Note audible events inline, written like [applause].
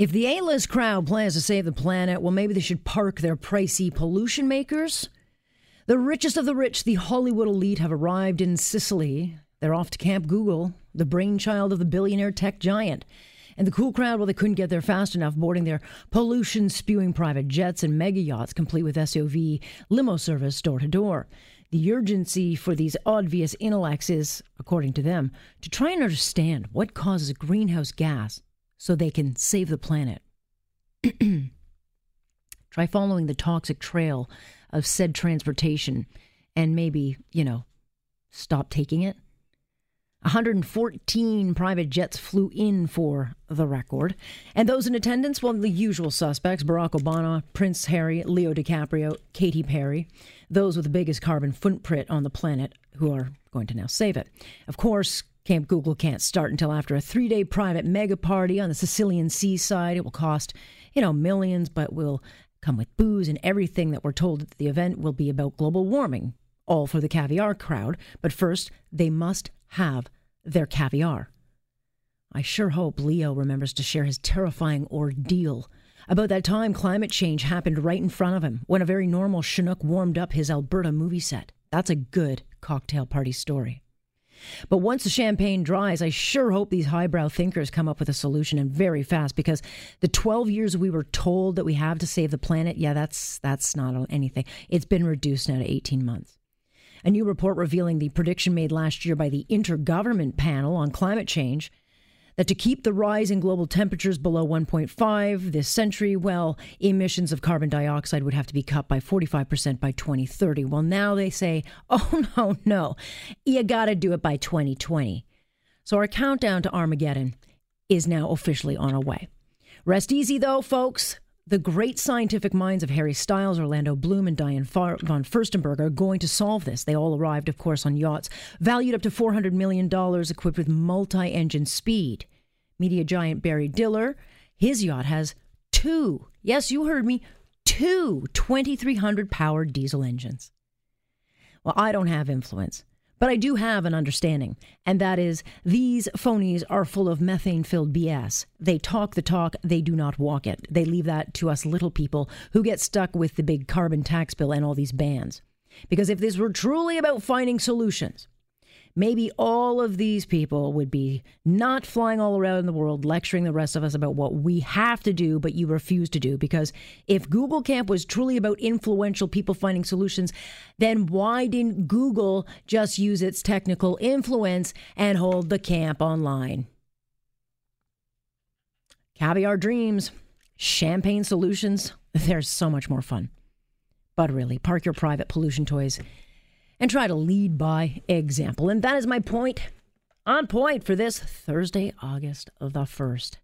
If the A list crowd plans to save the planet, well, maybe they should park their pricey pollution makers. The richest of the rich, the Hollywood elite, have arrived in Sicily. They're off to Camp Google, the brainchild of the billionaire tech giant. And the cool crowd, well, they couldn't get there fast enough, boarding their pollution spewing private jets and mega yachts, complete with SUV limo service door to door. The urgency for these obvious intellects is, according to them, to try and understand what causes greenhouse gas so they can save the planet. [clears throat] Try following the toxic trail of said transportation and maybe, you know, stop taking it. 114 private jets flew in for the record. And those in attendance, well, the usual suspects Barack Obama, Prince Harry, Leo DiCaprio, Katy Perry, those with the biggest carbon footprint on the planet who are going to now save it. Of course, Camp Google can't start until after a three day private mega party on the Sicilian seaside. It will cost, you know, millions, but will come with booze and everything that we're told that the event will be about global warming, all for the caviar crowd. But first, they must have their caviar. I sure hope Leo remembers to share his terrifying ordeal about that time climate change happened right in front of him when a very normal Chinook warmed up his Alberta movie set. That's a good cocktail party story. But once the champagne dries, I sure hope these highbrow thinkers come up with a solution and very fast because the 12 years we were told that we have to save the planet, yeah, that's that's not anything. It's been reduced now to 18 months. A new report revealing the prediction made last year by the Intergovernment Panel on Climate Change that to keep the rise in global temperatures below 1.5 this century, well, emissions of carbon dioxide would have to be cut by 45% by 2030. Well, now they say, [laughs] oh, no, no, you got to do it by 2020. So our countdown to Armageddon is now officially on our way. Rest easy, though, folks. The great scientific minds of Harry Styles, Orlando Bloom, and Diane von Furstenberg are going to solve this. They all arrived, of course, on yachts valued up to $400 million, equipped with multi engine speed. Media giant Barry Diller, his yacht has two, yes, you heard me, two 2300 powered diesel engines. Well, I don't have influence. But I do have an understanding, and that is these phonies are full of methane filled BS. They talk the talk, they do not walk it. They leave that to us little people who get stuck with the big carbon tax bill and all these bans. Because if this were truly about finding solutions, maybe all of these people would be not flying all around the world lecturing the rest of us about what we have to do, but you refuse to do. Because if Google Camp was truly about influential people finding solutions, then why didn't Google just use its technical influence and hold the camp online? Caviar dreams, champagne solutions, they're so much more fun. But really, park your private pollution toys and try to lead by example. And that is my point on point for this Thursday, August the 1st.